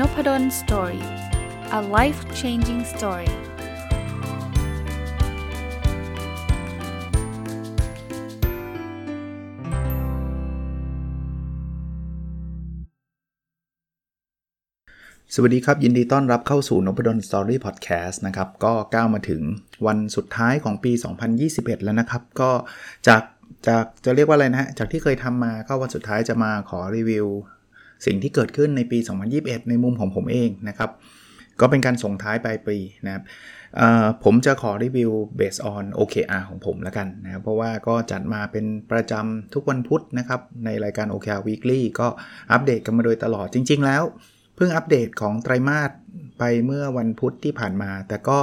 Nopadol Story a life changing story สวัสดีครับ ยินดีต้อนรับเข้าสู่นพดล Story พอดแคสต์นะครับ ก็ก้าวมาถึงวันสุดท้ายของปี 2021 แล้วนะครับ ก็จากจากจะเรียกว่าอะไรนะฮะจากที่เคยทำมาก็วันสุดท้ายจะมาขอรีวิว สิ่งที่เกิดขึ้นในปี 2021 ในมุมของผมเองนะครับ ก็เป็นการส่งท้ายปลายปีนะครับผมจะขอรีวิว based on OKR ของผมแล้วกันนะครับเพราะว่าก็จัดมาเป็นประจำทุกวันพุธนะครับ ในรายการ OKR Weekly ก็อัปเดตกันมาโดยตลอดจริง ๆ แล้ว เพิ่งอัปเดตของไตรมาสไปเมื่อวันพุธที่ผ่านมา แต่ก็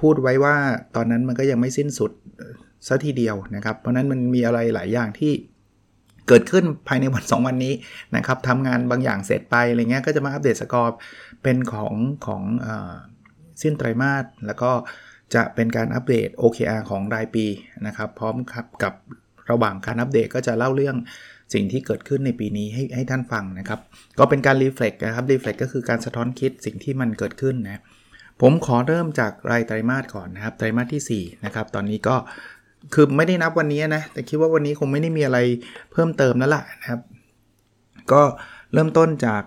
พูดไว้ว่าตอนนั้นมันก็ยังไม่สิ้นสุดซะทีเดียวนะครับ เพราะนั้นมันมีอะไรหลายอย่างที่ เกิดขึ้นภายในวัน 2 วันนี้นะครับทำงานบางอย่างเสร็จไปอะไรเงี้ยก็จะมาอัปเดตสกอร์เป็นของของอสิ้นไตรมาสแล้วก็จะเป็นการอัปเดต OKR ของรายปีนะครับ พร้อมครับกับระหว่างการอัปเดตก็จะเล่าเรื่องสิ่งที่เกิดขึ้นในปีนี้ให้ให้ท่านฟังนะครับ ก็เป็นการ reflect นะครับ reflect ก็คือการสะท้อนคิดสิ่งที่มันเกิดขึ้นนะผมขอเริ่มจากรายไตรมาสก่อนนะครับ ไตรมาสที่ 4 นะครับ ตอนนี้ก็ คือไม่ได้นับวันนี้นะ แต่คิดว่าวันนี้คงไม่ได้มีอะไรเพิ่มเติมแล้วล่ะนะครับ ก็เริ่มต้นจาก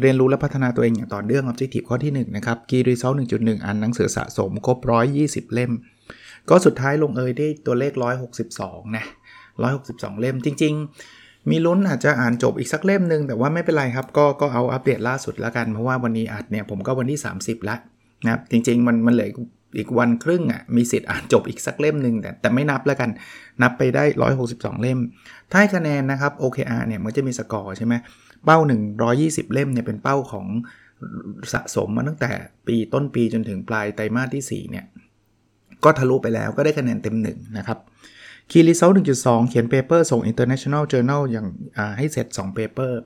เรียนรู้และพัฒนาตัวเองอย่างต่อเนื่อง Objective ข้อที่ 1 นะครับ Key Result 1.1 อันหนังสือสะสมครบ 120 เล่ม ก็สุดท้ายลงเอยได้ตัวเลข 162 นะ 162 เล่มจริง ๆ มีลุ้นอาจจะอ่านจบอีกสักเล่มหนึ่งแต่ว่าไม่เป็นไรครับ ก็ก็เอาอัปเดตล่าสุดแล้วกัน เพราะว่าวันนี้อัดเนี่ยผมก็วันที่ 30 แล้วนะครับจริง ๆ มันมันเหลือ อีกวันครึ่งอะมีสิทธิ์อ่านจบอีกสักเล่มหนึ่งแต่แต่ไม่นับแล้วกันนับไปได้ 162 เล่ม ถ้าให้คะแนนนะครับ OKR เนี่ยมันจะมีสกอร์ใช่ไหมเป้า 120 เล่มเนี่ยเป็นเป้าของสะสมมาตั้งแต่ปีต้นปีจนถึงปลายไตรมาสที่ 4 เนี่ย ก็ทะลุไปแล้วก็ได้คะแนนเต็ม 1 นะครับ key result 1.2 เขียน paper ส่ง International Journal อย่างให้เสร็จ2 paper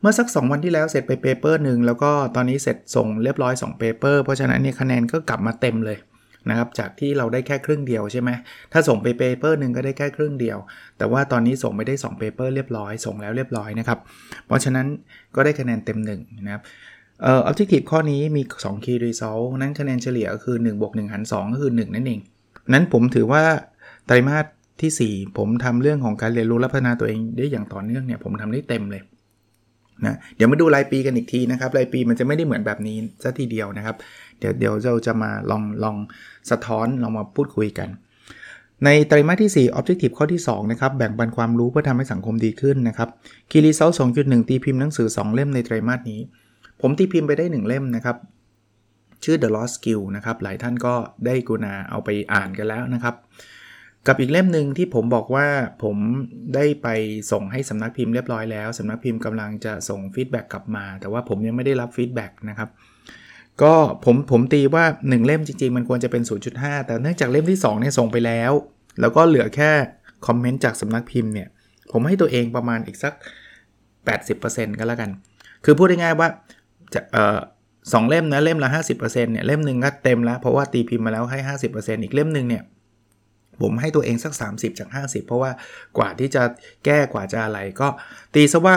เมื่อสัก 2 วันที่แล้วเสร็จไป paper หนึ่งแล้วก็ตอนนี้เสร็จส่งเรียบร้อย2 paper เพราะฉะนั้นเนี่ยคะแนนก็กลับมาเต็มเลย นะครับจากที่เราได้แค่ครึ่งเดียวใช่ไหมถ้าส่งไป paper หนึ่งก็ได้แค่ครึ่งเดียว แต่ว่าตอนนี้ส่งไปได้2 paper เรียบร้อย ส่งแล้วเรียบร้อยนะครับ เพราะฉะนั้นก็ได้คะแนนเต็ม1นะครับเอ่อ objective ข้อนี้มี 2 key result นั้นคะแนนเฉลี่ยก็คือ1บวก1หาร2ก็คือ 1 นั่นเอง นั้นผมถือว่าไตรมาสที่ 4 ผมทำเรื่องของการเรียนรู้และพัฒนาตัวเองได้อย่างต่อเนื่องเนี่ยผมทำได้เต็มเลย นะเดี๋ยวมาดูรายปีกันอีกทีนะครับรายปีมันจะไม่ได้เหมือนแบบนี้ซะทีเดียวนะครับ เดี๋ยวเดี๋ยวเราจะมาลองลองสะท้อนลองมาพูดคุยกัน ในไตรมาสที่ 4 Objective ข้อที่2นะครับแบ่งปันความรู้เพื่อทำให้สังคมดีขึ้นนะครับคีรีเซล2.1ตีพิมพ์หนังสือ 2 เล่มในไตรมาสนี้ ผมตีพิมพ์ไปได้ 1 เล่มนะครับชื่อ The Lost Skill นะครับหลายท่านก็ได้กุณาเอาไปอ่านกันแล้วนะครับ กับอีกเล่มหนึ่งที่ผมบอกว่าผมได้ไปส่งให้สำนักพิมพ์เรียบร้อยแล้วสำนักพิมพ์กำลังจะส่ง feedback กลับมา แต่ว่าผมยังไม่ได้รับ feedback นะครับก็ผมผมตีว่า 1 เล่มจริง ๆ มันควรจะเป็น 0.5 แต่เนื่องจากเล่มที่2เนี่ยส่งไปแล้ว แล้วก็เหลือแค่ comment จากสำนักพิมพ์เนี่ย ผมให้ตัวเองประมาณอีกสัก 80%ก็แล้วกัน คือพูดง่ายๆว่าจะเอ่อสองเล่มนะเล่มละ 50%เนี่ยเล่มหนึ่งก็เต็มแล้ว เพราะว่าตีพิมพ์มาแล้วให้ 50%อีกเล่มหนึ่งเนี่ย ผมให้ตัวเองสัก 30 จาก 50 เพราะว่ากว่าที่จะแก้กว่าจะอะไรก็ ตีซะว่า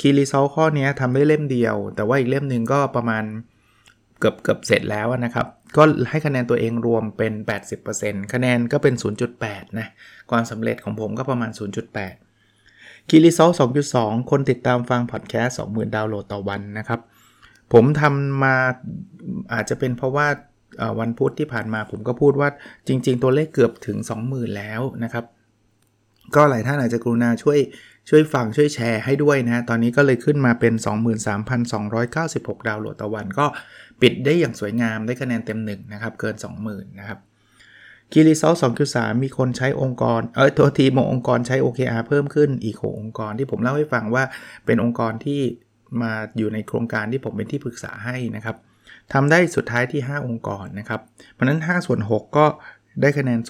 key result ข้อนี้ทำได้เล่มเดียว แต่ว่าอีกเล่มหนึ่งก็ประมาณเกือบเกือบเสร็จแล้วนะครับ ก็ให้คะแนนตัวเองรวมเป็น 80%คะแนนก็เป็น 0.8 นะ ความสำเร็จของผมก็ประมาณ 0.8 key result 2.2 คนติดตามฟังพอดแคสต์20,000 ดาวน์โหลดต่อวันนะครับ ผมทำมาอาจจะเป็นเพราะว่า วันพุธที่ผ่านมาผมก็พูดว่าจริง ๆ ตัวเลขเกือบถึง 20,000 แล้วนะครับ ก็หลายท่านอาจจะกรุณาช่วยช่วยฟังช่วยแชร์ให้ด้วยนะ ตอนนี้ก็เลยขึ้นมาเป็น 23,296 ดาวน์โหลดต่อวัน ก็ปิดได้อย่างสวยงามได้คะแนนเต็ม1นะครับ เกิน 20,000 นะครับคีรีเซล2.3มีคนใช้องค์กร เออตัวทีมองค์กรใช้ OKR เพิ่มขึ้นอีก6องค์กรที่ผมเล่าให้ฟังว่าเป็นองค์กรที่มาอยู่ในโครงการที่ผมเป็นที่ปรึกษาให้นะครับ ทำได้สุดท้ายที่ 5 องค์กรนะครับ เพราะนั้น 5 ส่วน 6 ก็ได้คะแนน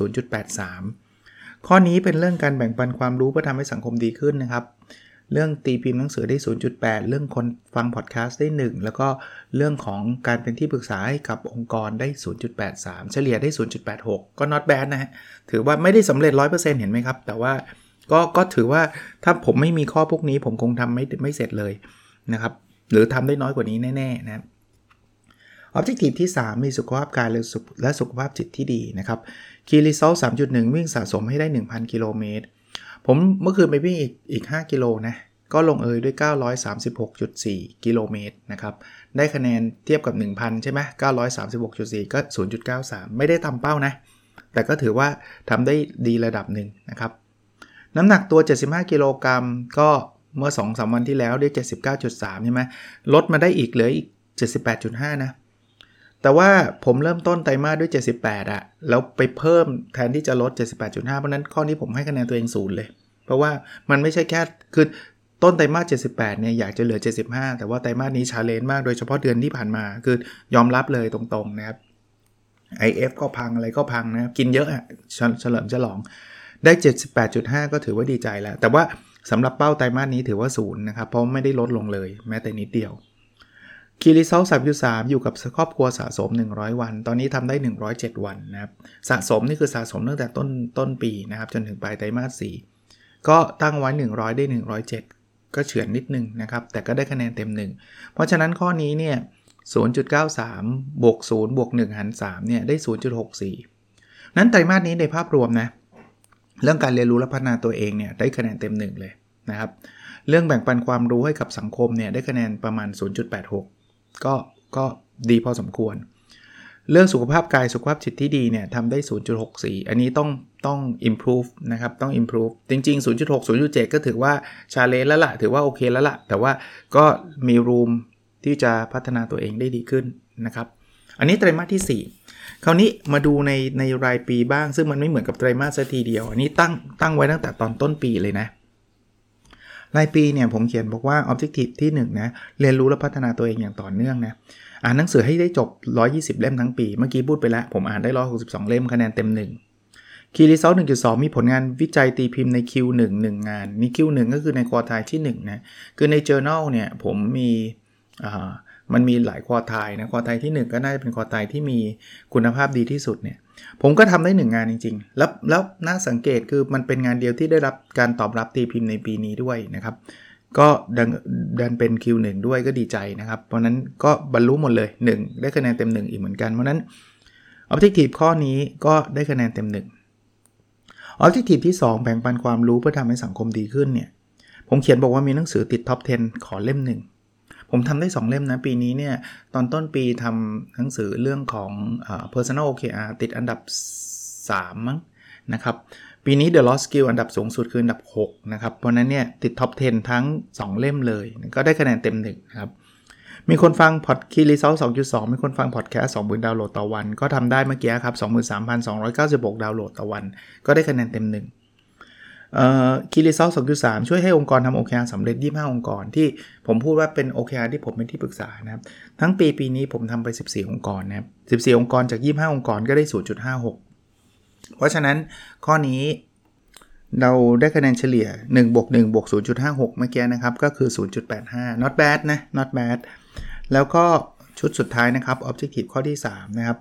0.83 ข้อนี้เป็นเรื่องการแบ่งปันความรู้เพื่อทำให้สังคมดีขึ้นนะครับ เรื่องตีพิมพ์หนังสือได้ 0.8 เรื่องคนฟังพอดแคสต์ได้ 1 แล้วก็เรื่องของการเป็นที่ปรึกษาให้กับองค์กรได้ 0.83 เฉลี่ยได้ 0.86 ก็ not bad นะฮะ ถือว่าไม่ได้สำเร็จ 100%เห็นไหมครับ แต่ว่าก็ก็ถือว่าถ้าผมไม่มีข้อพวกนี้ผมคงทำไม่ไม่เสร็จเลยนะครับ หรือทำได้น้อยกว่านี้แน่ๆนะครับ Objective ที่ 3 มีสุขภาพกายและสุขภาพจิตที่ดีนะครับ Key Result 3.1 วิ่งสะสมให้ได้ 1,000 กิโลเมตร ผมเมื่อคืนไปวิ่งอีกอีก 5 กิโลนะ ก็ลงเอยด้วย 936.4 กิโลเมตรนะครับ ได้คะแนนเทียบกับ 1,000 ใช่ไหม936.4 ก็ 0.93 ไม่ได้ทำเป้านะ แต่ก็ถือว่าทำได้ดีระดับหนึ่งนะครับ น้ำหนักตัว 75 กิโลกรัมก็เมื่อ 2-3 วันที่แล้วได้ 79.3 ใช่ไหมลดมาได้อีกเหลืออีก 78.5 นะ แต่ว่าผมเริ่มต้นไตรมาสด้วย 78อะแล้วไปเพิ่มแทนที่จะลด 78.5 เพราะนั้นข้อนี้ผมให้คะแนนตัวเองศูนย์เลย เพราะว่ามันไม่ใช่แค่คือต้นไตรมาส 78 เนี่ยอยากจะเหลือ 75 แต่ว่าไตรมาสนี้ชาเลนจ์มากโดยเฉพาะเดือนที่ผ่านมา คือยอมรับเลยตรงๆนะครับ IF ก็พังอะไรก็พังนะกินเยอะอะเฉลิมฉลองได้ 78.5 ก็ถือว่าดีใจแล้ว แต่ว่าสำหรับเป้าไตรมาสนี้ถือว่าศูนย์นะครับเพราะไม่ได้ลดลงเลย แม้แต่นิดเดียว คีรีเซลสามสามอยู่กับครอบครัวสะสม 100 วัน ตอนนี้ทำได้ 107 วันนะครับ สะสมนี่คือสะสมตั้งแต่ต้นต้นปีนะครับ จนถึงปลายไตรมาส4ก็ตั้งไว้ 100 ได้ 107 ก็เฉือนนิดนึงนะครับ แต่ก็ได้คะแนนเต็ม 1 เพราะฉะนั้นข้อนี้เนี่ย 0.93 บวก 0 บวก 1 หาร 3 เนี่ย ได้ 0.64 นั้นไตรมาสนี้ในภาพรวมนะ เรื่องการเรียนรู้และพัฒนาตัวเองเนี่ย ได้คะแนนเต็ม 1 เลยนะครับ เรื่องแบ่งปันความรู้ให้กับสังคมเนี่ย ได้คะแนนประมาณ 0.86 ก็ก็ดีพอสมควร เรื่องสุขภาพกายสุขภาพจิตที่ดีเนี่ยทำได้ 0.64 อันนี้ต้องต้อง improve นะครับ ต้อง improve จริง ๆ 0.6 0.7 ก็ถือว่าชาเลนจ์แล้วละ่ะ ถือว่าโอเคแล้วละ่ะ แต่ว่าก็มี room ที่จะพัฒนาตัวเองได้ดีขึ้นนะครับ อันนี้ไตรมาสที่ 4 คราวนี้มาดูในในรายปีบ้าง ซึ่งมันไม่เหมือนกับไตรมาสทีเดียว อันนี้ตั้งตั้งไว้ตั้งแต่ตอนต้นปีเลยนะ รายปีเนี่ยผมเขียนบอกว่า Objective ที่1นะเรียนรู้และพัฒนาตัวเองอย่างต่อเนื่องนะอ่านหนังสือให้ได้จบ 120 เล่มทั้งปี เมื่อกี้พูดไปแล้ว ผมอ่านได้ 162 เล่มคะแนนเต็ม 1 คีรีเซล1.2 มีผลงานวิจัยตีพิมพ์ใน Q1 1 งานมี Q1 ก็คือในควอไทที่1นะคือใน journal เนี่ยผมมีมันมีหลายควอไทนะควอไทที่ 1 ก็น่าจะเป็นควอไทที่มีคุณภาพดีที่สุดเนี่ย ผมก็ทำได้1งานจริง ๆ แล้วแล้วน่าสังเกตคือมันเป็นงานเดียวที่ได้รับการตอบรับตีพิมพ์ในปีนี้ด้วยนะครับ ก็ดันดันเป็น Q1 ด้วยก็ดีใจนะครับ เพราะนั้นก็บรรลุหมดเลย 1 ได้คะแนนเต็ม 1 อีกเหมือนกัน เพราะนั้น Objective ข้อนี้ก็ได้คะแนนเต็ม 1 Objective ที่ 2 แบ่งปันความรู้เพื่อทำให้สังคมดีขึ้นเนี่ยผมเขียนบอกว่ามีหนังสือติดท็อป 10 ขอเล่มหนึ่ง ผมทำได้ 2 เล่มนะ ปีนี้เนี่ย ตอนต้นปีทำหนังสือเรื่องของ personal OKR ติดอันดับ 3 มั้งนะครับ ปีนี้ The Lost Skill อันดับสูงสุดคืออันดับ 6 นะครับ เพราะนั้นเนี่ย ติดท็อป 10 ทั้ง 2 เล่มเลย ก็ได้คะแนนเต็ม1นะครับ มีคนฟังพอด key result 2.2มีคนฟังพอดแคสต์20,000ดาวน์โหลดต่อวัน ก็ทำได้เมื่อกี้ครับ23,296ดาวน์โหลดต่อวัน ก็ได้คะแนนเต็ม1 key result 2.3ช่วยให้องค์กรทำ OKR สำเร็จ 25 องค์กรที่ผมพูดว่าเป็น OKR ที่ผมเป็นที่ปรึกษานะครับ ทั้งปีปีนี้ผมทำไป 14 องค์กรนะครับ 14 องค์กรจาก 25 องค์กรก็ได้ 0.56 เพราะฉะนั้นข้อนี้เราได้คะแนนเฉลี่ย1บวก1บวก0.56 เมื่อกี้นะครับ ก็คือ 0.85 not bad นะ not bad แล้วก็ชุดสุดท้ายนะครับ objective ข้อที่ 3 นะครับ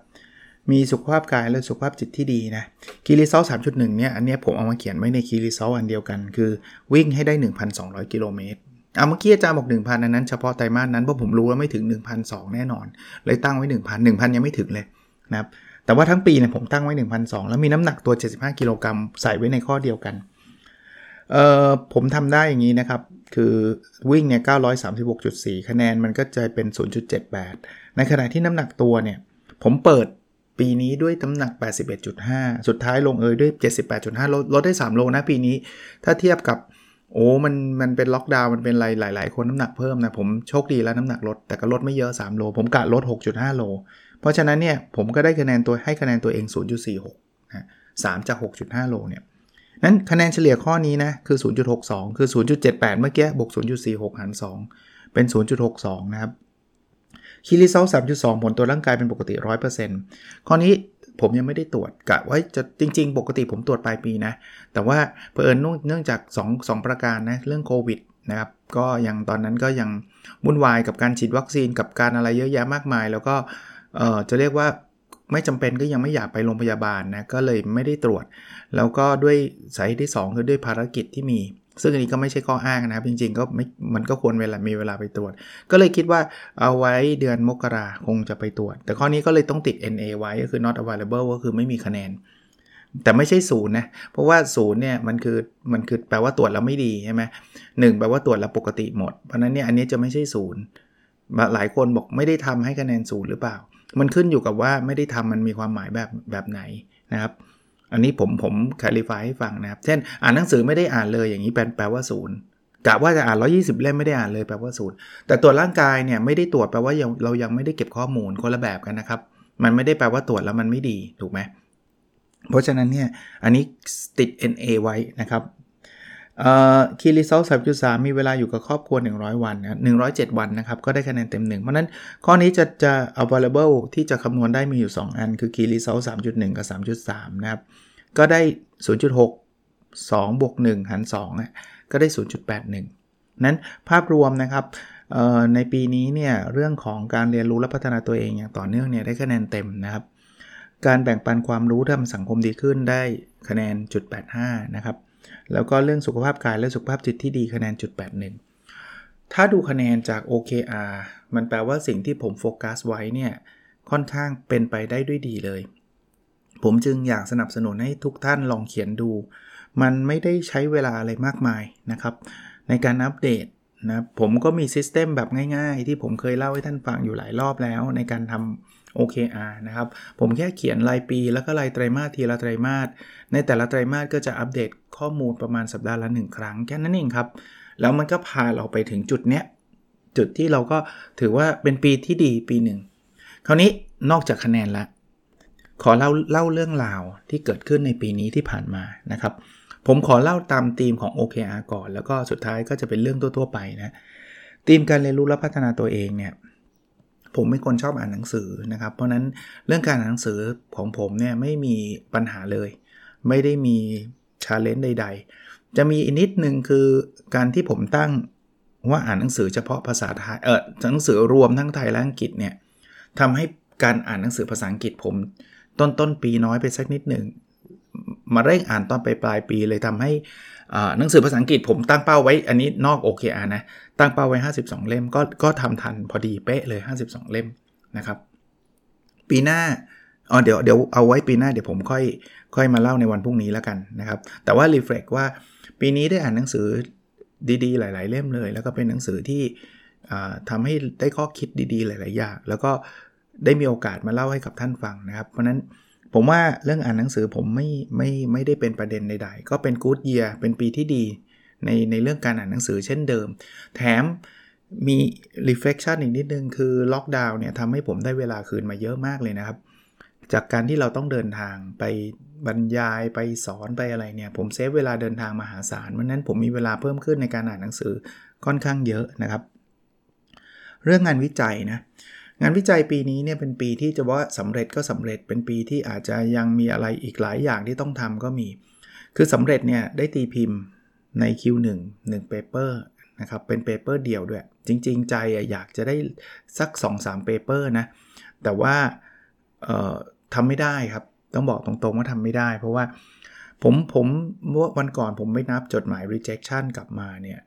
มีสุขภาพกายและสุขภาพจิตที่ดีนะ key result 3.1เนี่ยอันนี้ผมเอามาเขียนไว้ใน key result อันเดียวกัน คือวิ่งให้ได้ 1,200 กิโลเมตรเอาเมื่อกี้อาจารย์บอก 1,000อันนั้นเฉพาะไตรมาสนั้นเพราะผมรู้ว่าไม่ถึง 1,200 แน่นอน เลยตั้งไว้ 1,000 1,000 ยังไม่ถึงเลยนะครับแต่ว่าทั้งปีเนี่ยผมตั้งไว้ 1,200 แล้วมีน้ำหนักตัว 75 กิโลกรัมใส่ไว้ในข้อเดียวกันเอ่อผมทำได้อย่างนี้นะครับ คือวิ่งเนี่ย 936.4 คะแนนมันก็จะเป็น 0.78 ในขณะที่น้ำหนักตัวเนี่ย ผมเปิด ปีนี้ด้วยน้ำหนัก 81.5 สุดท้ายลงเอยด้วย 78.5 ลดลดได้ 3 โลนะปีนี้ ถ้าเทียบกับ โอ้มันมันเป็นล็อกดาวน์มันเป็นอะไรหลาย ๆ คนน้ำหนักเพิ่มนะ ผมโชคดีแล้วน้ำหนักลด แต่ก็ลดไม่เยอะ 3 โล ผมกะลด 6.5 โล เพราะฉะนั้นเนี่ยผมก็ได้คะแนนตัวให้คะแนนตัวเอง 0.46 นะ 3 จาก 6.5 โลเนี่ยนั้นคะแนนเฉลี่ยข้อนี้นะคือ 0.62 คือ 0.78 เมื่อกี้บวก0.46 หาร 2 เป็น 0.62 นะครับ คีรีเซล3.2ผลตัวร่างกายเป็นปกติ100%ข้อนี้ผมยังไม่ได้ตรวจกะว่าจะจริง ๆ ปกติผมตรวจปลายปีนะ แต่ว่าเผอิญเนื่องจาก2 2ประการนะเรื่องโควิดนะครับก็ยังตอนนั้นก็ยังวุ่นวายกับการฉีดวัคซีนกับการอะไรเยอะแยะมากมาย แล้วก็จะเรียกว่าไม่จำเป็นก็ยังไม่อยากไปโรงพยาบาลนะก็เลยไม่ได้ตรวจ แล้วก็ด้วยสาเหตุที่ 2 คือด้วยภารกิจที่มี ซึ่งอันนี้ก็ไม่ใช่ข้ออ้างนะครับ จริงๆก็ไม่มันก็ควรเวลามีเวลาไปตรวจ ก็เลยคิดว่าเอาไว้เดือนมกราคงจะไปตรวจ แต่ข้อนี้ก็เลยต้องติด NA ไว้ก็คือ not available ก็คือไม่มีคะแนน แต่ไม่ใช่ศูนย์นะ เพราะว่าศูนย์เนี่ยมันคือมันคือแปลว่าตรวจแล้วไม่ดีใช่ไหมหนึ่งแปลว่าตรวจแล้วปกติหมด เพราะนั้นเนี่ยอันนี้จะไม่ใช่ศูนย์หลายคนบอกไม่ได้ทำให้คะแนนศูนย์หรือเปล่า มันขึ้นอยู่กับว่าไม่ได้ทำมันมีความหมายแบบแบบไหนนะครับ อันนี้ผมผมคลิฟายให้ฟังนะครับ เช่น อ่านหนังสือไม่ได้อ่านเลยอย่างนี้แปลแปลว่าศูนย์กะว่าจะอ่าน 120 เล่มไม่ได้อ่านเลยแปลว่าศูนย์แต่ตรวจร่างกายเนี่ยไม่ได้ตรวจแปลว่าเรายังไม่ได้เก็บข้อมูลคนละแบบกันนะครับ มันไม่ได้แปลว่าตรวจแล้วมันไม่ดีถูกไหมเพราะฉะนั้นเนี่ยอันนี้ติด NA ไว้นะครับ key result สามจุดสามมีเวลาอยู่กับครอบครัว 100 วันนะ107วันนะครับ ก็ได้คะแนนเต็มหนึ่งเพราะนั้นข้อนี้จะจะ available ที่จะคำนวณได้มีอยู่ 2 อัน คือ key result สามจุดหนึ่งกับสามจุดสามนะครับ ก็ได้0.62บวก1หาร2ก็ได้0.81นั้นภาพรวมนะครับในปีนี้เนี่ยเรื่องของการเรียนรู้และพัฒนาตัวเองอย่างต่อเนื่องเนี่ยได้คะแนนเต็มนะครับ การแบ่งปันความรู้ทำสังคมดีขึ้นได้คะแนนจุด85นะครับ แล้วก็เรื่องสุขภาพกายและสุขภาพจิตที่ดีคะแนนจุด81 ถ้าดูคะแนนจาก OKR มันแปลว่าสิ่งที่ผมโฟกัสไว้เนี่ยค่อนข้างเป็นไปได้ด้วยดีเลย ผมจึงอยากสนับสนุนให้ทุกท่านลองเขียนดู มันไม่ได้ใช้เวลาอะไรมากมายนะครับ ในการอัปเดตนะผมก็มีซิสเต็มแบบง่ายๆ ที่ผมเคยเล่าให้ท่านฟังอยู่หลายรอบแล้วในการทำ OKR นะครับ ผมแค่เขียนรายปี แล้วก็รายไตรมาสทีละไตรมาส ในแต่ละไตรมาสก็จะอัปเดตข้อมูลประมาณสัปดาห์ละหนึ่งครั้งแค่นั้นเองครับ แล้วมันก็พาเราไปถึงจุดเนี้ย จุดที่เราก็ถือว่าเป็นปีที่ดีปีหนึ่ง คราวนี้นอกจากคะแนนละ ขอเล่าเล่าเรื่องราวที่เกิดขึ้นในปีนี้ที่ผ่านมานะครับ ผมขอเล่าตามธีมของ OKR ก่อน แล้วก็สุดท้ายก็จะเป็นเรื่องทั่วๆไปนะธีมการเรียนรู้และพัฒนาตัวเองเนี่ย ผมไม่คนชอบอ่านหนังสือนะครับ เพราะนั้นเรื่องการอ่านหนังสือของผมเนี่ยไม่มีปัญหาเลย ไม่ได้มีชาเลนจ์ใด ๆ จะมีอีกนิดนึงคือการที่ผมตั้งว่าอ่านหนังสือเฉพาะภาษาไทยเออหนังสือรวมทั้งไทยและอังกฤษเนี่ยทำให้การอ่านหนังสือภาษาอังกฤษผม ต้นต้นปีน้อยไปสักนิดหนึ่งมาเร่งอ่านตอนปลายปลายปีเลยทำให้ หนังสือภาษาอังกฤษผมตั้งเป้าไว้อันนี้นอกโอเนะ ตั้งเป้าไว้ 52 เล่มก็ก็ทำทันพอดีเป๊ะเลย 52 เล่มนะครับ ปีหน้าอ๋อเดี๋ยวเดี๋ยวเอาไว้ปีหน้าเดี๋ยวผมค่อยค่อยมาเล่าในวันพรุ่งนี้แล้วกันนะครับ แต่ว่ารีเฟล็กว่าปีนี้ได้อ่านหนังสือดีๆ หลาย ๆ เล่มเลย แล้วก็เป็นหนังสือที่ทำให้ได้ข้อคิดดีๆ หลาย ๆ อย่าง แล้วก็ได้มีโอกาสมาเล่าให้กับท่านฟังนะครับ เพราะนั้น ผมว่าเรื่องอ่านหนังสือผมไม่ไม่ไม่ได้เป็นประเด็นใดๆ ก็เป็นกู๊ดเยียเป็นปีที่ดี ในในเรื่องการอ่านหนังสือเช่นเดิม แถมมี reflection อีกนิดนึงคือล็อกดาวน์เนี่ยทำให้ผมได้เวลาคืนมาเยอะมากเลยนะครับ จากการที่เราต้องเดินทางไปบรรยายไปสอนไปอะไรเนี่ย ผมเซฟเวลาเดินทางมาหาศาลวันนั้นผมมีเวลาเพิ่มขึ้นในการอ่านหนังสือค่อนข้างเยอะนะครับ เรื่องงานวิจัยนะ งานวิจัยปีนี้เนี่ยเป็นปีที่จะว่าสำเร็จก็สำเร็จเป็นปีที่อาจจะยังมีอะไรอีกหลายอย่างที่ต้องทำก็มี คือสำเร็จเนี่ยได้ตีพิมพ์ใน Q1 1 paper นะครับเป็นเปเปอร์เดียวด้วย จริง ๆ ใจอยากจะได้สัก 2-3 paper นะแต่ว่าทำไม่ได้ครับ ต้องบอกตรงๆว่าทำไม่ได้ เพราะว่าผมผมวันก่อนผมไม่นับจดหมาย rejection กลับมาเนี่ย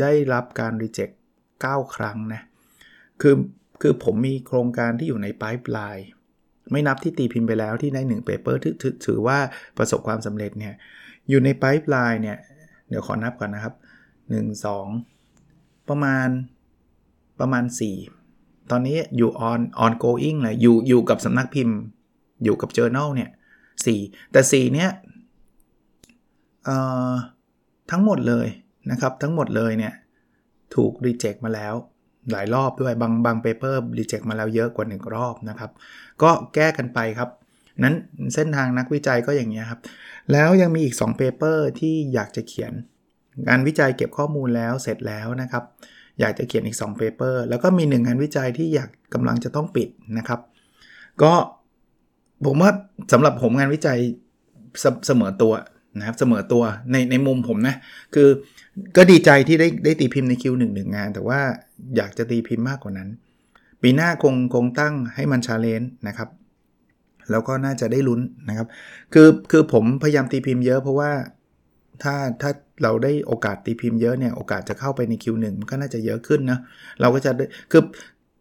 ได้รับการ reject 9 ครั้งนะคือ คือผมมีโครงการที่อยู่ใน pipeline ไม่นับที่ตีพิมพ์ไปแล้วที่ได้1 paper ถือถือว่าประสบความสำเร็จเนี่ยอยู่ใน pipeline เนี่ยเดี๋ยวขอนับก่อนนะครับ 1 2 ประมาณประมาณ 4 ตอนนี้อยู่ on ongoing เลยอยู่อยู่กับสำนักพิมพ์ อยู่กับ journal เนี่ยสี่แต่สี่เนี้ยทั้งหมดเลยนะครับ ทั้งหมดเลยเนี่ย ถูก reject มาแล้ว หลายรอบด้วยบางบางเปเปอร์ reject มาแล้วเยอะกว่า 1 รอบนะครับ ก็แก้กันไปครับ นั้นเส้นทางนักวิจัยก็อย่างนี้ครับ แล้วยังมีอีก2 paper ที่อยากจะเขียน งานวิจัยเก็บข้อมูลแล้วเสร็จแล้วนะครับ อยากจะเขียนอีก2 paper แล้วก็มี1งานวิจัยที่อยากกำลังจะต้องปิดนะครับ ก็ผมว่าสำหรับผมงานวิจัยเสเสมอตัว นะครับเสมอตัวในในมุมผมนะ คือก็ดีใจที่ได้ได้ตีพิมพ์ในคิวหนึ่งหนึ่งงาน แต่ว่าอยากจะตีพิมพ์มากกว่านั้น ปีหน้าคงคงตั้งให้มันชาเลนจ์นะครับแล้วก็น่าจะได้ลุ้นนะครับ คือคือผมพยายามตีพิมพ์เยอะเพราะว่าถ้าถ้าเราได้โอกาสตีพิมพ์เยอะเนี่ยโอกาสจะเข้าไปใน Q1 มันก็น่าจะเยอะขึ้นนะเราก็จะคือ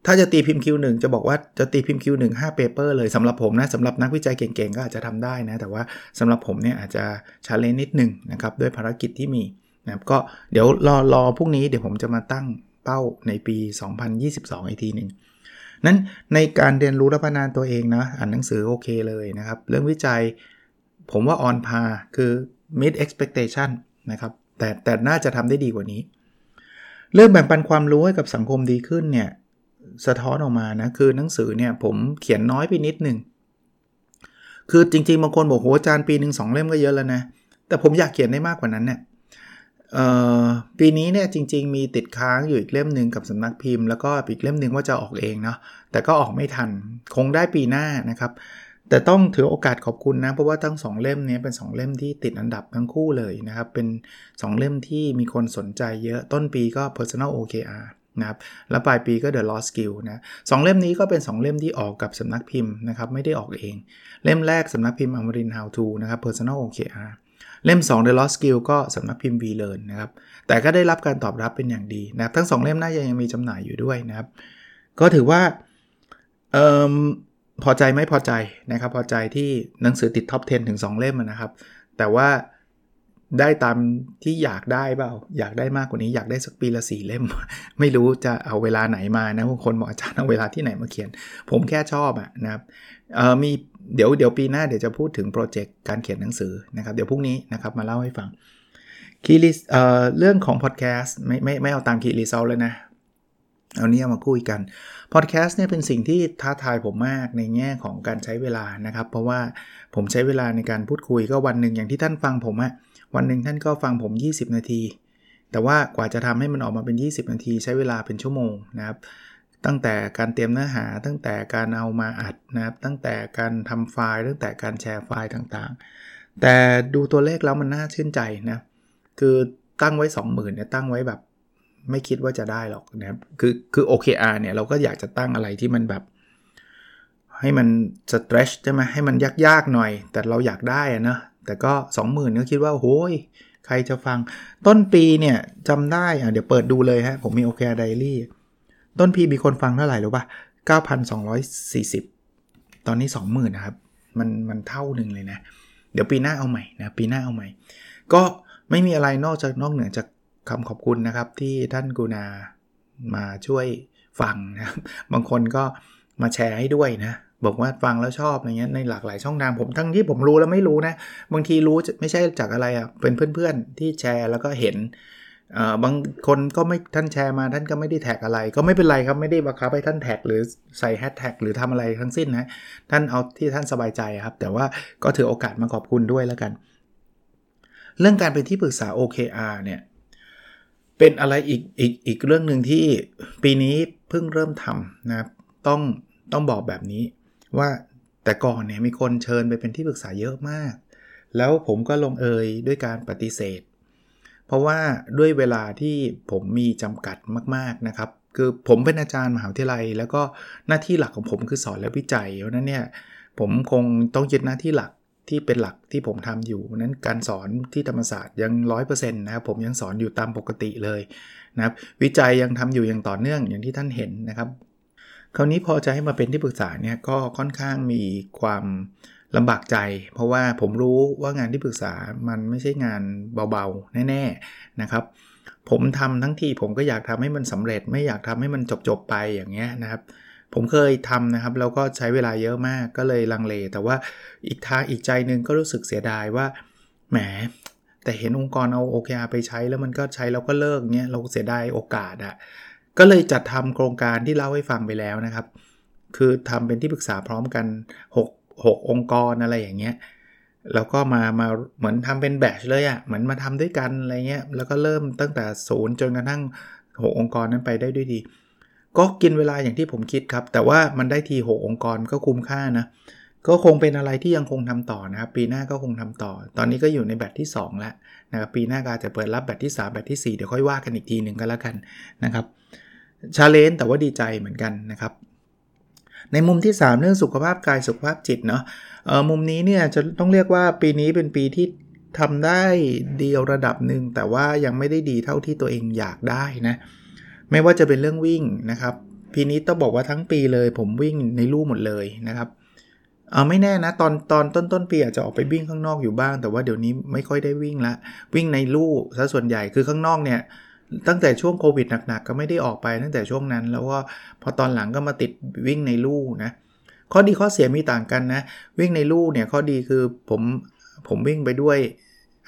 ถ้าจะตีพิมพ์ Q1 จะบอกว่าจะตีพิมพ์ Q1 5 paper เลยสำหรับผมนะสำหรับนักวิจัยเก่งๆ ก็อาจจะทำได้นะ แต่ว่าสำหรับผมเนี่ยอาจจะชาเลนจ์นิดหนึ่งนะครับ ด้วยภารกิจที่มีนะครับก็เดี๋ยวรอรอพรุ่งนี้เดี๋ยวผมจะมาตั้งเป้าในปี 2022 อีกทีหนึ่งนั้นในการเรียนรู้และพัฒนาตัวเองนะอ่านหนังสือโอเคเลยนะครับ เรื่องวิจัยผมว่า on par คือ mid expectation นะครับแต่แต่น่าจะทำได้ดีกว่านี้ เรื่องแบ่งปันความรู้ให้กับสังคมดีขึ้นเนี่ย สะท้อนออกมานะคือหนังสือเนี่ยผมเขียนน้อยไปนิดหนึ่งคือจริงๆบางคนบอกโหอาจารย์ปีหนึ่งสองเล่มก็เยอะแล้วนะแต่ผมอยากเขียนได้มากกว่านั้นเนี่ยปีนี้เนี่ยจริง ๆ มีติดค้างอยู่อีกเล่มหนึ่งกับสำนักพิมพ์แล้วก็อีกเล่มหนึ่งว่าจะออกเองเนาะแต่ก็ออกไม่ทันคงได้ปีหน้านะครับ แต่ต้องถือโอกาสขอบคุณนะ เพราะว่าทั้ง 2 เล่มนี้เป็น 2 เล่มที่ติดอันดับทั้งคู่เลยนะครับ เป็น 2 เล่มที่มีคนสนใจเยอะต้นปีก็ personal OKR นะครับแล้วปลายปีก็ The Lost Skill นะสองเล่มนี้ก็เป็น 2 เล่มที่ออกกับสำนักพิมพ์นะครับไม่ได้ออกเอง เล่มแรกสำนักพิมพ์อมริน How to นะครับ personal OKR เล่ม 2 The Lost Skill ก็สำนักพิมพ์ V Learn นะครับแต่ก็ได้รับการตอบรับเป็นอย่างดีนะครับทั้ง 2 เล่มน่าจะยังมีจำหน่ายอยู่ด้วยนะครับก็ถือว่าออพอใจไม่พอใจนะครับพอใจที่หนังสือติด top 10 ถึง 2 เล่มนะครับแต่ว่า ได้ตามที่อยากได้เปล่า อยากได้มากกว่านี้อยากได้สักปีละสี่เล่ม ไม่รู้จะเอาเวลาไหนมานะบางคนบอกอาจารย์เอาเวลาที่ไหนมาเขียน ผมแค่ชอบอะนะครับมีเดี๋ยวเดี๋ยวปีหน้าเดี๋ยวจะพูดถึง project การเขียนหนังสือนะครับ เดี๋ยวพรุ่งนี้นะครับมาเล่าให้ฟัง key re เอ่อเรื่องของพอดแคสต์ไม่ไม่ไม่เอาตาม key result เลยนะเอาเนี้มาคุยกันพอดแคสต์เนี่ยเป็นสิ่งที่ท้าทายผมมากในแง่ของการใช้เวลานะครับ เพราะว่าผมใช้เวลาในการพูดคุยก็วันหนึ่งอย่างที่ท่านฟังผมอะ วันหนึ่งท่านก็ฟังผม 20 นาที แต่ว่ากว่าจะทำให้มันออกมาเป็น 20 นาที ใช้เวลาเป็นชั่วโมงนะครับตั้งแต่การเตรียมเนื้อหาตั้งแต่การเอามาอัดนะครับตั้งแต่การทำไฟล์ ตั้งแต่การแชร์ไฟล์ต่างๆ แต่ดูตัวเลขแล้วมันน่าชื่นใจนะคือตั้งไว้ 20,000เนี่ยตั้งไว้แบบไม่คิดว่าจะได้หรอกนะครับคือคือ OKR เนี่ยเราก็อยากจะตั้งอะไรที่มันแบบ ให้มัน stretch ใช่ไหมให้มันยากๆหน่อย แต่เราอยากได้อะนะ แต่ก็ 20,000 ก็คิดว่าโอ้ยใครจะฟัง ต้นปีเนี่ยจำได้อะเดี๋ยวเปิดดูเลยฮะ ผมมี OKR Diary ต้นพีมีคนฟังเท่าไหร่รู้ป่ะ 9,240 ตอนนี้ 20,000 นะครับ มันมันเท่าหนึ่งเลยนะ เดี๋ยวปีหน้าเอาใหม่นะ ปีหน้าเอาใหม่ ก็ไม่มีอะไรนอกจากนอกเหนือจากคำขอบคุณนะครับ ที่ท่านกูนามาช่วยฟังนะบางคนก็มาแชร์ให้ด้วยนะ บอกว่าฟังแล้วชอบอะไรเงี้ยในหลากหลายช่องทางผมทั้งที่ผมรู้แล้วไม่รู้นะ บางทีรู้ไม่ใช่จากอะไรอะ่ะเป็นเพื่อนๆที่แชร์แล้วก็เห็นบางคนก็ไม่ท่านแชร์มาท่านก็ไม่ได้แท็กอะไร ก็ไม่เป็นไรครับไม่ได้บังคับให้ท่านแท็กหรือใส่แฮชแท็กหรือทำอะไรทั้งสิ้นนะท่านเอาที่ท่านสบายใจครับ แต่ว่าก็ถือโอกาสมาขอบคุณด้วยแล้วกัน เรื่องการเป็นที่ปรึกษา OKR เนี่ยเป็นอะไรอีกอีกอีกเรื่องหนึ่งที่ปีนี้เพิ่งเริ่มทำนะต้องต้องบอกแบบนี้ ว่าแต่ก่อนเนี่ยมีคนเชิญไปเป็นที่ปรึกษาเยอะมาก แล้วผมก็ลงเอยด้วยการปฏิเสธ เพราะว่าด้วยเวลาที่ผมมีจำกัดมากๆนะครับ คือผมเป็นอาจารย์มหาวิทยาลัย แล้วก็หน้าที่หลักของผมคือสอนและวิจัย เพราะนั้นเนี่ยผมคงต้องยึดหน้าที่หลักที่เป็นหลักที่ผมทำอยู่นั้นการสอนที่ธรรมศาสตร์ยัง 100%นะครับผมยังสอนอยู่ตามปกติเลยนะครับวิจัยยังทำอยู่อย่างต่อเนื่องอย่างที่ท่านเห็นนะครับ คราวนี้พอจะให้มาเป็นที่ปรึกษาเนี่ยก็ค่อนข้างมีความลำบากใจ เพราะว่าผมรู้ว่างานที่ปรึกษามันไม่ใช่งานเบาๆ แน่ๆนะครับ ผมทำทั้งทีผมก็อยากทำให้มันสำเร็จ ไม่อยากทำให้มันจบๆไปอย่างเงี้ยนะครับ ผมเคยทำนะครับแล้วก็ใช้เวลาเยอะมากก็เลยลังเล แต่ว่าอีกทางอีกใจหนึ่งก็รู้สึกเสียดายว่าแหมแต่เห็นองค์กรเอา OKR ไปใช้แล้วมันก็ใช้แล้วก็เลิกเงี้ยเราเสียดายโอกาสอะ ก็เลยจัดทำโครงการที่เล่าให้ฟังไปแล้วนะครับ คือทำเป็นที่ปรึกษาพร้อมกัน 6 6 องค์กรอะไรอย่างเงี้ยแล้วก็มามาเหมือนทำเป็นแบชเลยอะ่ะเหมือนมาทำด้วยกันอะไรเงี้ยแล้วก็เริ่มตั้งแต่ศูนย์จนกระทั่ง 6 องค์กรนั้นไปได้ด้วยดี ก็กินเวลาอย่างที่ผมคิดครับ แต่ว่ามันได้ที6องค์กรก็คุ้มค่านะก็คงเป็นอะไรที่ยังคงทำต่อนะครับ ปีหน้าก็คงทำต่อ ตอนนี้ก็อยู่ในแบตที่ 2 แล้วนะครับปีหน้าก็จะเปิดรับแบตที่ 3 แบตที่ 4 เดี๋ยวค่อยว่ากันอีกทีหนึ่งก็แล้วกันนะครับ ชาเลนจ์แต่ว่าดีใจเหมือนกันนะครับ ในมุมที่ 3 เรื่องสุขภาพกายสุขภาพจิตเนาะเออมุมนี้เนี่ยจะต้องเรียกว่าปีนี้เป็นปีที่ทำได้ดีระดับหนึ่งแต่ว่ายังไม่ได้ดีเท่าที่ตัวเองอยากได้นะไม่ว่าจะเป็นเรื่องวิ่งนะครับปีนี้ต้องบอกว่าทั้งปีเลยผมวิ่งในลู่หมดเลยนะครับเออไม่แน่นะตอนตอนต้นต้นปีอาจจะออกไปวิ่งข้างนอกอยู่บ้าง แต่ว่าเดี๋ยวนี้ไม่ค่อยได้วิ่งละวิ่งในลู่ซะส่วนใหญ่คือข้างนอกเนี่ย ตั้งแต่ช่วงโควิดหนักๆ ก็ไม่ได้ออกไปตั้งแต่ช่วงนั้น แล้วก็พอตอนหลังก็มาติดวิ่งในลู่นะ ข้อดีข้อเสียมีต่างกันนะ วิ่งในลู่เนี่ยข้อดีคือผมผมวิ่งไปด้วย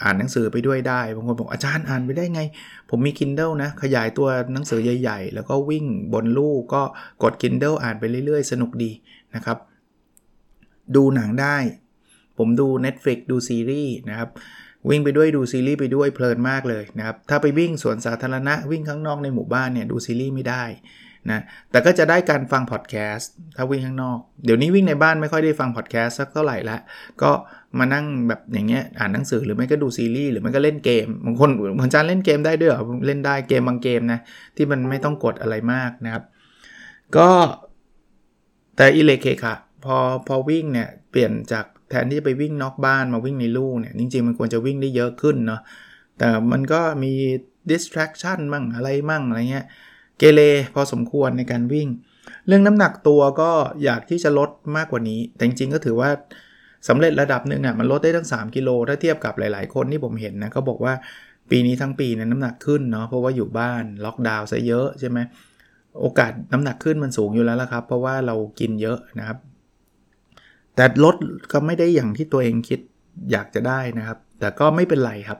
อ่านหนังสือไปด้วยได้บางคนบอกอาจารย์อ่านไปได้ไง ผมมี Kindle นะ ขยายตัวหนังสือใหญ่ ๆ แล้วก็วิ่งบนลู่ก็กด Kindle อ่านไปเรื่อยๆ สนุกดีนะครับ ดูหนังได้ ผมดู Netflix ดูซีรีส์นะครับ วิ่งไปด้วยดูซีรีส์ไปด้วยเพลินมากเลยนะครับ ถ้าไปวิ่งสวนสาธารณะวิ่งข้างนอกในหมู่บ้านเนี่ยดูซีรีส์ไม่ได้นะแต่ก็จะได้การฟังพอดแคสต์ถ้าวิ่งข้างนอก เดี๋ยวนี้วิ่งในบ้านไม่ค่อยได้ฟังพอดแคสต์สักเท่าไหร่ละก็มานั่งแบบอย่างเงี้ยอ่านหนังสือหรือไม่ก็ดูซีรีส์หรือไม่ก็เล่นเกมบางคนเหมือนจานเล่นเกมได้ด้วยเหรอเล่นได้เกมบางเกมนะที่มันไม่ต้องกดอะไรมากนะครับ ก็แต่อิเล็กเคค่ะ พอพอวิ่งเนี่ยเปลี่ยนจาก แทนที่จะไปวิ่งนอกบ้านมาวิ่งในลู่เนี่ย จริง ๆ มันควรจะวิ่งได้เยอะขึ้นเนาะแต่มันก็มี distraction มั่งอะไรมั่งอะไรเงี้ยเกเรพอสมควรในการวิ่ง เรื่องน้ำหนักตัวก็อยากที่จะลดมากกว่านี้ แต่จริงๆก็ถือว่าสำเร็จระดับหนึ่งอะมันลดได้ตั้ง 3 กิโลถ้าเทียบกับหลาย ๆ คนที่ผมเห็นนะก็บอกว่าปีนี้ทั้งปีเนี่ยน้ำหนักขึ้นเนาะเพราะว่าอยู่บ้านล็อกดาวน์ซะเยอะใช่ไหมโอกาสน้ำหนักขึ้นมันสูงอยู่แล้วละครับ เพราะว่าเรากินเยอะนะครับ แต่ลดก็ไม่ได้อย่างที่ตัวเองคิดอยากจะได้นะครับ แต่ก็ไม่เป็นไรครับ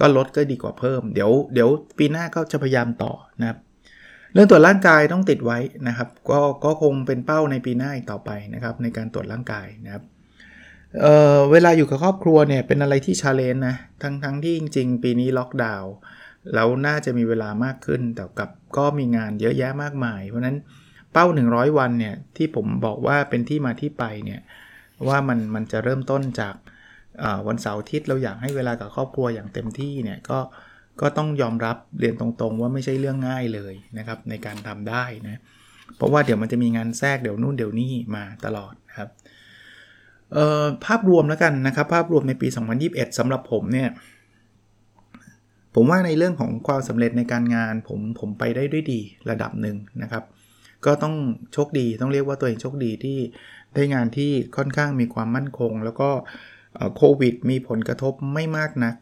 ก็ลดก็ดีกว่าเพิ่ม เดี๋ยวเดี๋ยวปีหน้าก็จะพยายามต่อนะครับ เรื่องตรวจร่างกายต้องติดไว้นะครับ ก็ก็คงเป็นเป้าในปีหน้าอีกต่อไปนะครับ ในการตรวจร่างกายนะครับเเวลาอยู่กับครอบครัวเนี่ยเป็นอะไรที่ชาเลนจ์นะทั้งทั้งที่จริง ๆ ปีนี้ล็อกดาวน์แล้วน่าจะมีเวลามากขึ้น แต่กับก็มีงานเยอะแยะมากมาย เพราะนั้นเป้า 100 วันเนี่ยที่ผมบอกว่าเป็นที่มาที่ไปเนี่ย ว่ามันมันจะเริ่มต้นจากวันเสาร์อาทิตย์เราอยากให้เวลากับครอบครัวอย่างเต็มที่เนี่ยก็ก็ต้องยอมรับเรียนตรงๆ ว่าไม่ใช่เรื่องง่ายเลยนะครับในการทำได้นะเพราะว่าเดี๋ยวมันจะมีงานแทรกเดี๋ยวนู่นเดี๋ยวนี่มาตลอดครับภาพรวมแล้วกันนะครับ ภาพรวมในปี 2021สำหรับผมเนี่ยผมว่าในเรื่องของความสำเร็จในการงานผมผมไปได้ด้วยดีระดับหนึ่งนะครับ ก็ต้องโชคดีต้องเรียกว่าตัวเองโชคดีที่ ได้งานที่ค่อนข้างมีความมั่นคง แล้วก็โควิด มีผลกระทบไม่มากนัก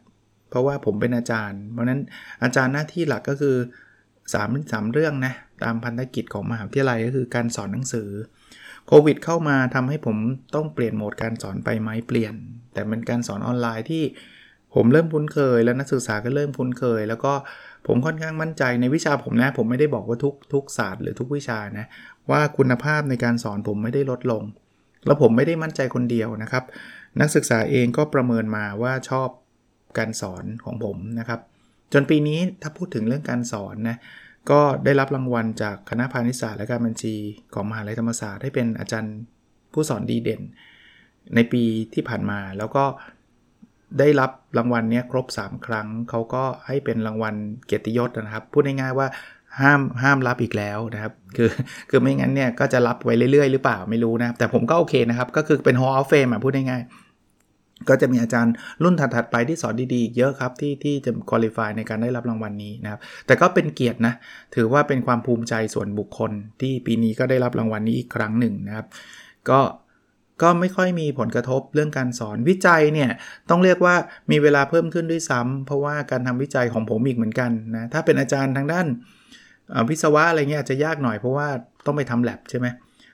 เพราะว่าผมเป็นอาจารย์ เพราะนั้นอาจารย์หน้าที่หลักก็คือ3 3เรื่องนะ ตามพันธกิจของมหาวิทยาลัยก็คือการสอนหนังสือโควิดเข้ามาทำให้ผมต้องเปลี่ยนโหมดการสอนไปไหมเปลี่ยน แต่เป็นการสอนออนไลน์ที่ผมเริ่มคุ้นเคย แล้วนักศึกษาก็เริ่มคุ้นเคย แล้วก็ผมค่อนข้างมั่นใจในวิชาผมนะ ผมไม่ได้บอกว่าทุกทุกศาสตร์หรือทุกวิชานะ ว่าคุณภาพในการสอนผมไม่ได้ลดลง แล้วผมไม่ได้มั่นใจคนเดียวนะครับ นักศึกษาเองก็ประเมินมาว่าชอบการสอนของผมนะครับ จนปีนี้ถ้าพูดถึงเรื่องการสอนนะก็ได้รับรางวัลจากคณะพาณิชยศาสตร์และการบัญชีของมหาลัยธรรมศาสตร์ให้เป็นอาจารย์ผู้สอนดีเด่น ในปีที่ผ่านมาแล้วก็ได้รับรางวัลนี้ครบ 3 ครั้ง เขาก็ให้เป็นรางวัลเกียรติยศนะครับ พูดง่ายๆว่า ห้ามห้ามรับอีกแล้วนะครับ คือคือไม่งั้นเนี่ยก็จะรับไว้เรื่อยๆ หรือเปล่าไม่รู้นะแต่ผมก็โอเคนะครับ ก็คือเป็น Hall of Fame อะพูดง่ายๆก็จะมีอาจารย์รุ่นถัดๆไปที่สอนดีๆ เยอะครับ ที่ที่จะคุริฟายในการได้รับรางวัลนนี้นะครับ แต่ก็เป็นเกียรตินะ ถือว่าเป็นความภูมิใจส่วนบุคคล ที่ปีนี้ก็ได้รับรางวัลนนี้อีกครั้งหนึ่งนะครับ ก็ก็ไม่ค่อยมีผลกระทบเรื่องการสอนวิจัยเนี่ยต้องเรียกว่ามีเวลาเพิ่มขึ้นด้วยซ้ำเพราะว่าการทำวิจัยของผมอีกเหมือนกันนะถ้าเป็นอาจารย์ทางด้าน วิศวะอะไรเงี้ยอาจจะยากหน่อยเพราะว่าต้องไปทำแ lab ใช่ไหม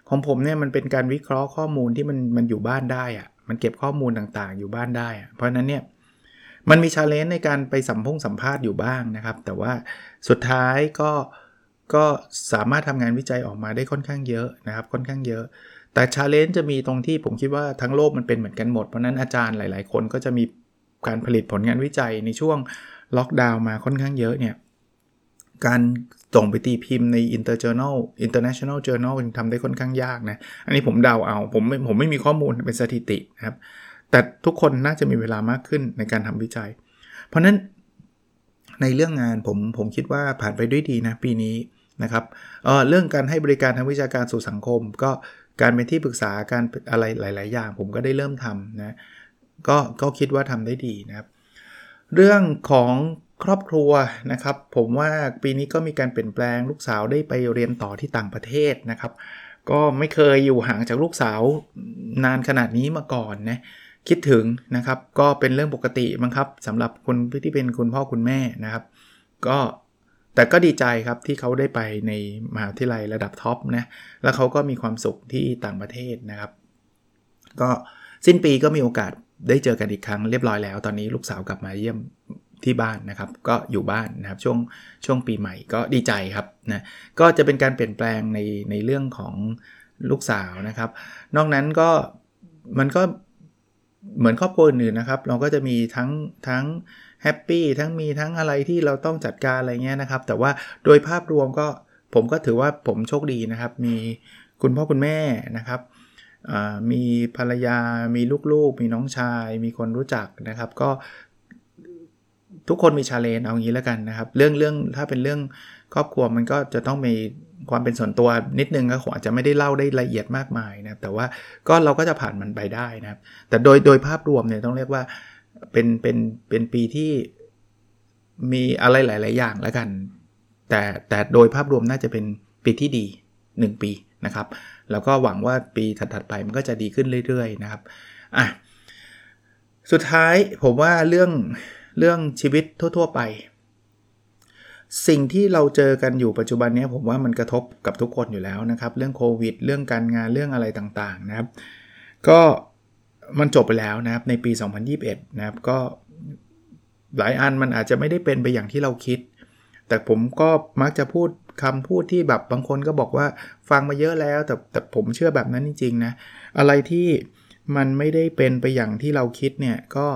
ของผมเนี่ยมันเป็นการวิเคราะห์ข้อมูลที่มันมันอยู่บ้านได้อะมันเก็บข้อมูลต่างๆ อยู่บ้านได้ เพราะนั้นเนี่ยมันมีชาเลนจ์ในการไปสัมพงสัมภาษณ์อยู่บ้างนะครับ แต่ว่าสุดท้ายก็ก็สามารถทำงานวิจัยออกมาได้ค่อนข้างเยอะนะครับ ค่อนข้างเยอะ แต่ชาเลนจ์จะมีตรงที่ผมคิดว่าทั้งโลกมันเป็นเหมือนกันหมด เพราะนั้นอาจารย์หลาย ๆ คนก็จะมีการผลิตผลงานวิจัยในช่วงล็อกดาวน์มาค่อนข้างเยอะเนี่ย การส่งไปตีพิมพ์ใน Interjournal International Journal ทำได้ค่อนข้างยากนะ อันนี้ผมเดาเอา ผมไม่ผมไม่มีข้อมูลเป็นสถิตินะครับ แต่ทุกคนน่าจะมีเวลามากขึ้นในการทำวิจัย เพราะนั้นในเรื่องงานผมผมคิดว่าผ่านไปด้วยดีนะปีนี้นะครับเเรื่องการให้บริการทางวิชาการสู่สังคม ก็การเป็นที่ปรึกษาการอะไรหลาย ๆ อย่าง ผมก็ได้เริ่มทำนะก็ก็คิดว่าทำได้ดีนะครับ เรื่องของ ครอบครัวนะครับ ผมว่าปีนี้ก็มีการเปลี่ยนแปลงลูกสาวได้ไปเรียนต่อที่ต่างประเทศนะครับ ก็ไม่เคยอยู่ห่างจากลูกสาวนานขนาดนี้มาก่อนนะคิดถึงนะครับ ก็เป็นเรื่องปกติมั้งครับสำหรับคนที่เป็นคุณพ่อคุณแม่นะครับ ก็แต่ก็ดีใจครับที่เขาได้ไปในมหาวิทยาลัยระดับท็อปนะแล้วเขาก็มีความสุขที่ต่างประเทศนะครับ ก็สิ้นปีก็มีโอกาสได้เจอกันอีกครั้งเรียบร้อยแล้ว ตอนนี้ลูกสาวกลับมาเยี่ยม ที่บ้านนะครับ ก็อยู่บ้านนะครับช่วงช่วงปีใหม่ก็ดีใจครับนะก็จะเป็นการเปลี่ยนแปลงในในเรื่องของลูกสาวนะครับ นอกนั้นก็มันก็เหมือนครอบครัวอื่นนะครับ เราก็จะมีทั้งทั้งแฮปปี้ทั้งมีทั้งอะไรที่เราต้องจัดการอะไรเงี้ยนะครับ แต่ว่าโดยภาพรวมก็ผมก็ถือว่าผมโชคดีนะครับ มีคุณพ่อคุณแม่นะครับมีภรรยา มีลูกๆ มีน้องชาย มีคนรู้จักนะครับ ก็ ทุกคนมีชาเลนเอางี้แล้วกันนะครับ เรื่องเรื่องถ้าเป็นเรื่องครอบครัวมันก็จะต้องมีความเป็นส่วนตัวนิดนึงก็คงอาจจะไม่ได้เล่าได้ละเอียดมากมายนะแต่ว่าก็เราก็จะผ่านมันไปได้นะครับ แต่โดยโดยภาพรวมเนี่ยต้องเรียกว่าเป็นเป็นเป็นปีที่มีอะไรหลาย ๆ อย่างแล้วกัน แต่แต่โดยภาพรวมน่าจะเป็นปีที่ดี 1 ปีนะครับ แล้วก็หวังว่าปีถัด ๆ ไปมันก็จะดีขึ้นเรื่อย ๆ นะครับอะสุดท้ายผมว่าเรื่อง เรื่องชีวิตทั่ว ๆ ไป สิ่งที่เราเจอกันอยู่ปัจจุบันนี้ผมว่ามันกระทบกับทุกคนอยู่แล้วนะครับ เรื่องโควิด เรื่องการงานเรื่องอะไรต่างๆนะครับ ก็มันจบไปแล้วนะครับในปี 2021 นะครับก็หลายอันมันอาจจะไม่ได้เป็นไปอย่างที่เราคิด แต่ผมก็มักจะพูดคำพูดที่แบบบางคนก็บอกว่าฟังมาเยอะแล้ว แต่แต่ผมเชื่อแบบนั้นจริงๆนะอะไรที่มันไม่ได้เป็นไปอย่างที่เราคิดเนี่ยก็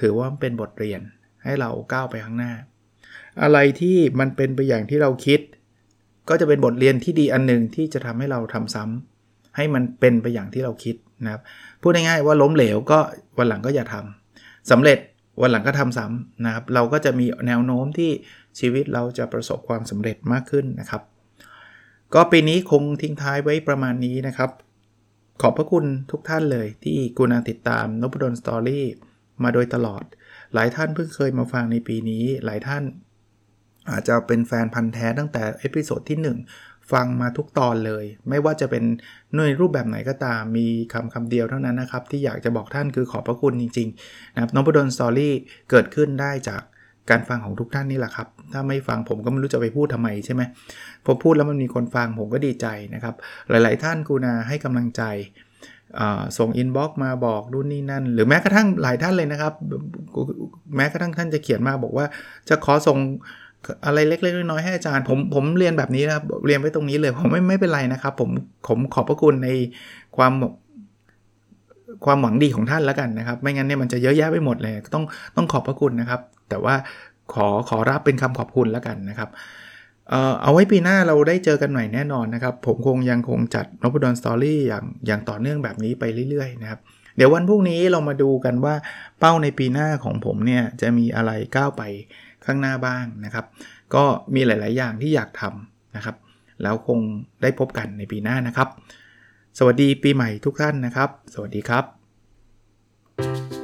ถือว่าเป็นบทเรียน ให้เราก้าวไปข้างหน้า อะไรที่มันเป็นไปอย่างที่เราคิด ก็จะเป็นบทเรียนที่ดีอันหนึ่งที่จะทำให้เราทำซ้ำให้มันเป็นไปอย่างที่เราคิดนะครับพูดง่ายๆว่าล้มเหลวก็วันหลังก็อย่าทำสำเร็จวันหลังก็ทำซ้ำนะครับ เราก็จะมีแนวโน้มที่ชีวิตเราจะประสบความสำเร็จมากขึ้นนะครับ ก็ปีนี้คงทิ้งท้ายไว้ประมาณนี้นะครับ ขอบพระคุณทุกท่านเลยที่กรุณาติดตามนพดล Story มาโดยตลอด หลายท่านเพิ่งเคยมาฟังในปีนี้ หลายท่าน อาจจะเป็นแฟนพันธุ์แท้ตั้งแต่ episode ที่ 1 ฟังมาทุกตอนเลย ไม่ว่าจะเป็นหน่วยรูปแบบไหนก็ตาม มีคำคำเดียวเท่านั้นนะครับ ที่อยากจะบอกท่านคือขอบพระคุณจริงๆนะครับนพดล Story เกิดขึ้นได้จากการฟังของทุกท่านนี่แหละครับ ถ้าไม่ฟังผมก็ไม่รู้จะไปพูดทำไมใช่ไหมพอพูดแล้วมันมีคนฟังผมก็ดีใจนะครับ หลาย ๆ ท่านกูนาให้กำลังใจ ส่งอินบ็อกมาบอกรุ่นนี่นั่น หรือแม้กระทั่งหลายท่านเลยนะครับ แม้กระทั่งท่านจะเขียนมาบอกว่าจะขอส่งอะไรเล็กๆน้อยๆให้อาจารย์ผมผมเรียนแบบนี้นะครับเรียนไว้ตรงนี้เลยผมไม่ไม่เป็นไรนะครับ ผมผมขอบพระคุณในความความหวังดีของท่านแล้วกันนะครับ ไม่งั้นเนี่ยมันจะเยอะแยะไปหมดเลย ต้องต้องขอบพระคุณนะครับ แต่ว่าขอขอรับเป็นคำขอบคุณแล้วกันนะครับ เอาไว้ปีหน้าเราได้เจอกันใหม่แน่นอนนะครับ ผมคงยังคงจัดนพดลสตอรี่อย่างอย่างต่อเนื่องแบบนี้ไปเรื่อยๆนะครับ เดี๋ยววันพรุ่งนี้เรามาดูกันว่าเป้าในปีหน้าของผมเนี่ยจะมีอะไรก้าวไปข้างหน้าบ้างนะครับ ก็มีหลาย ๆ อย่างที่อยากทำนะครับ แล้วคงได้พบกันในปีหน้านะครับ สวัสดีปีใหม่ทุกท่านนะครับ สวัสดีครับ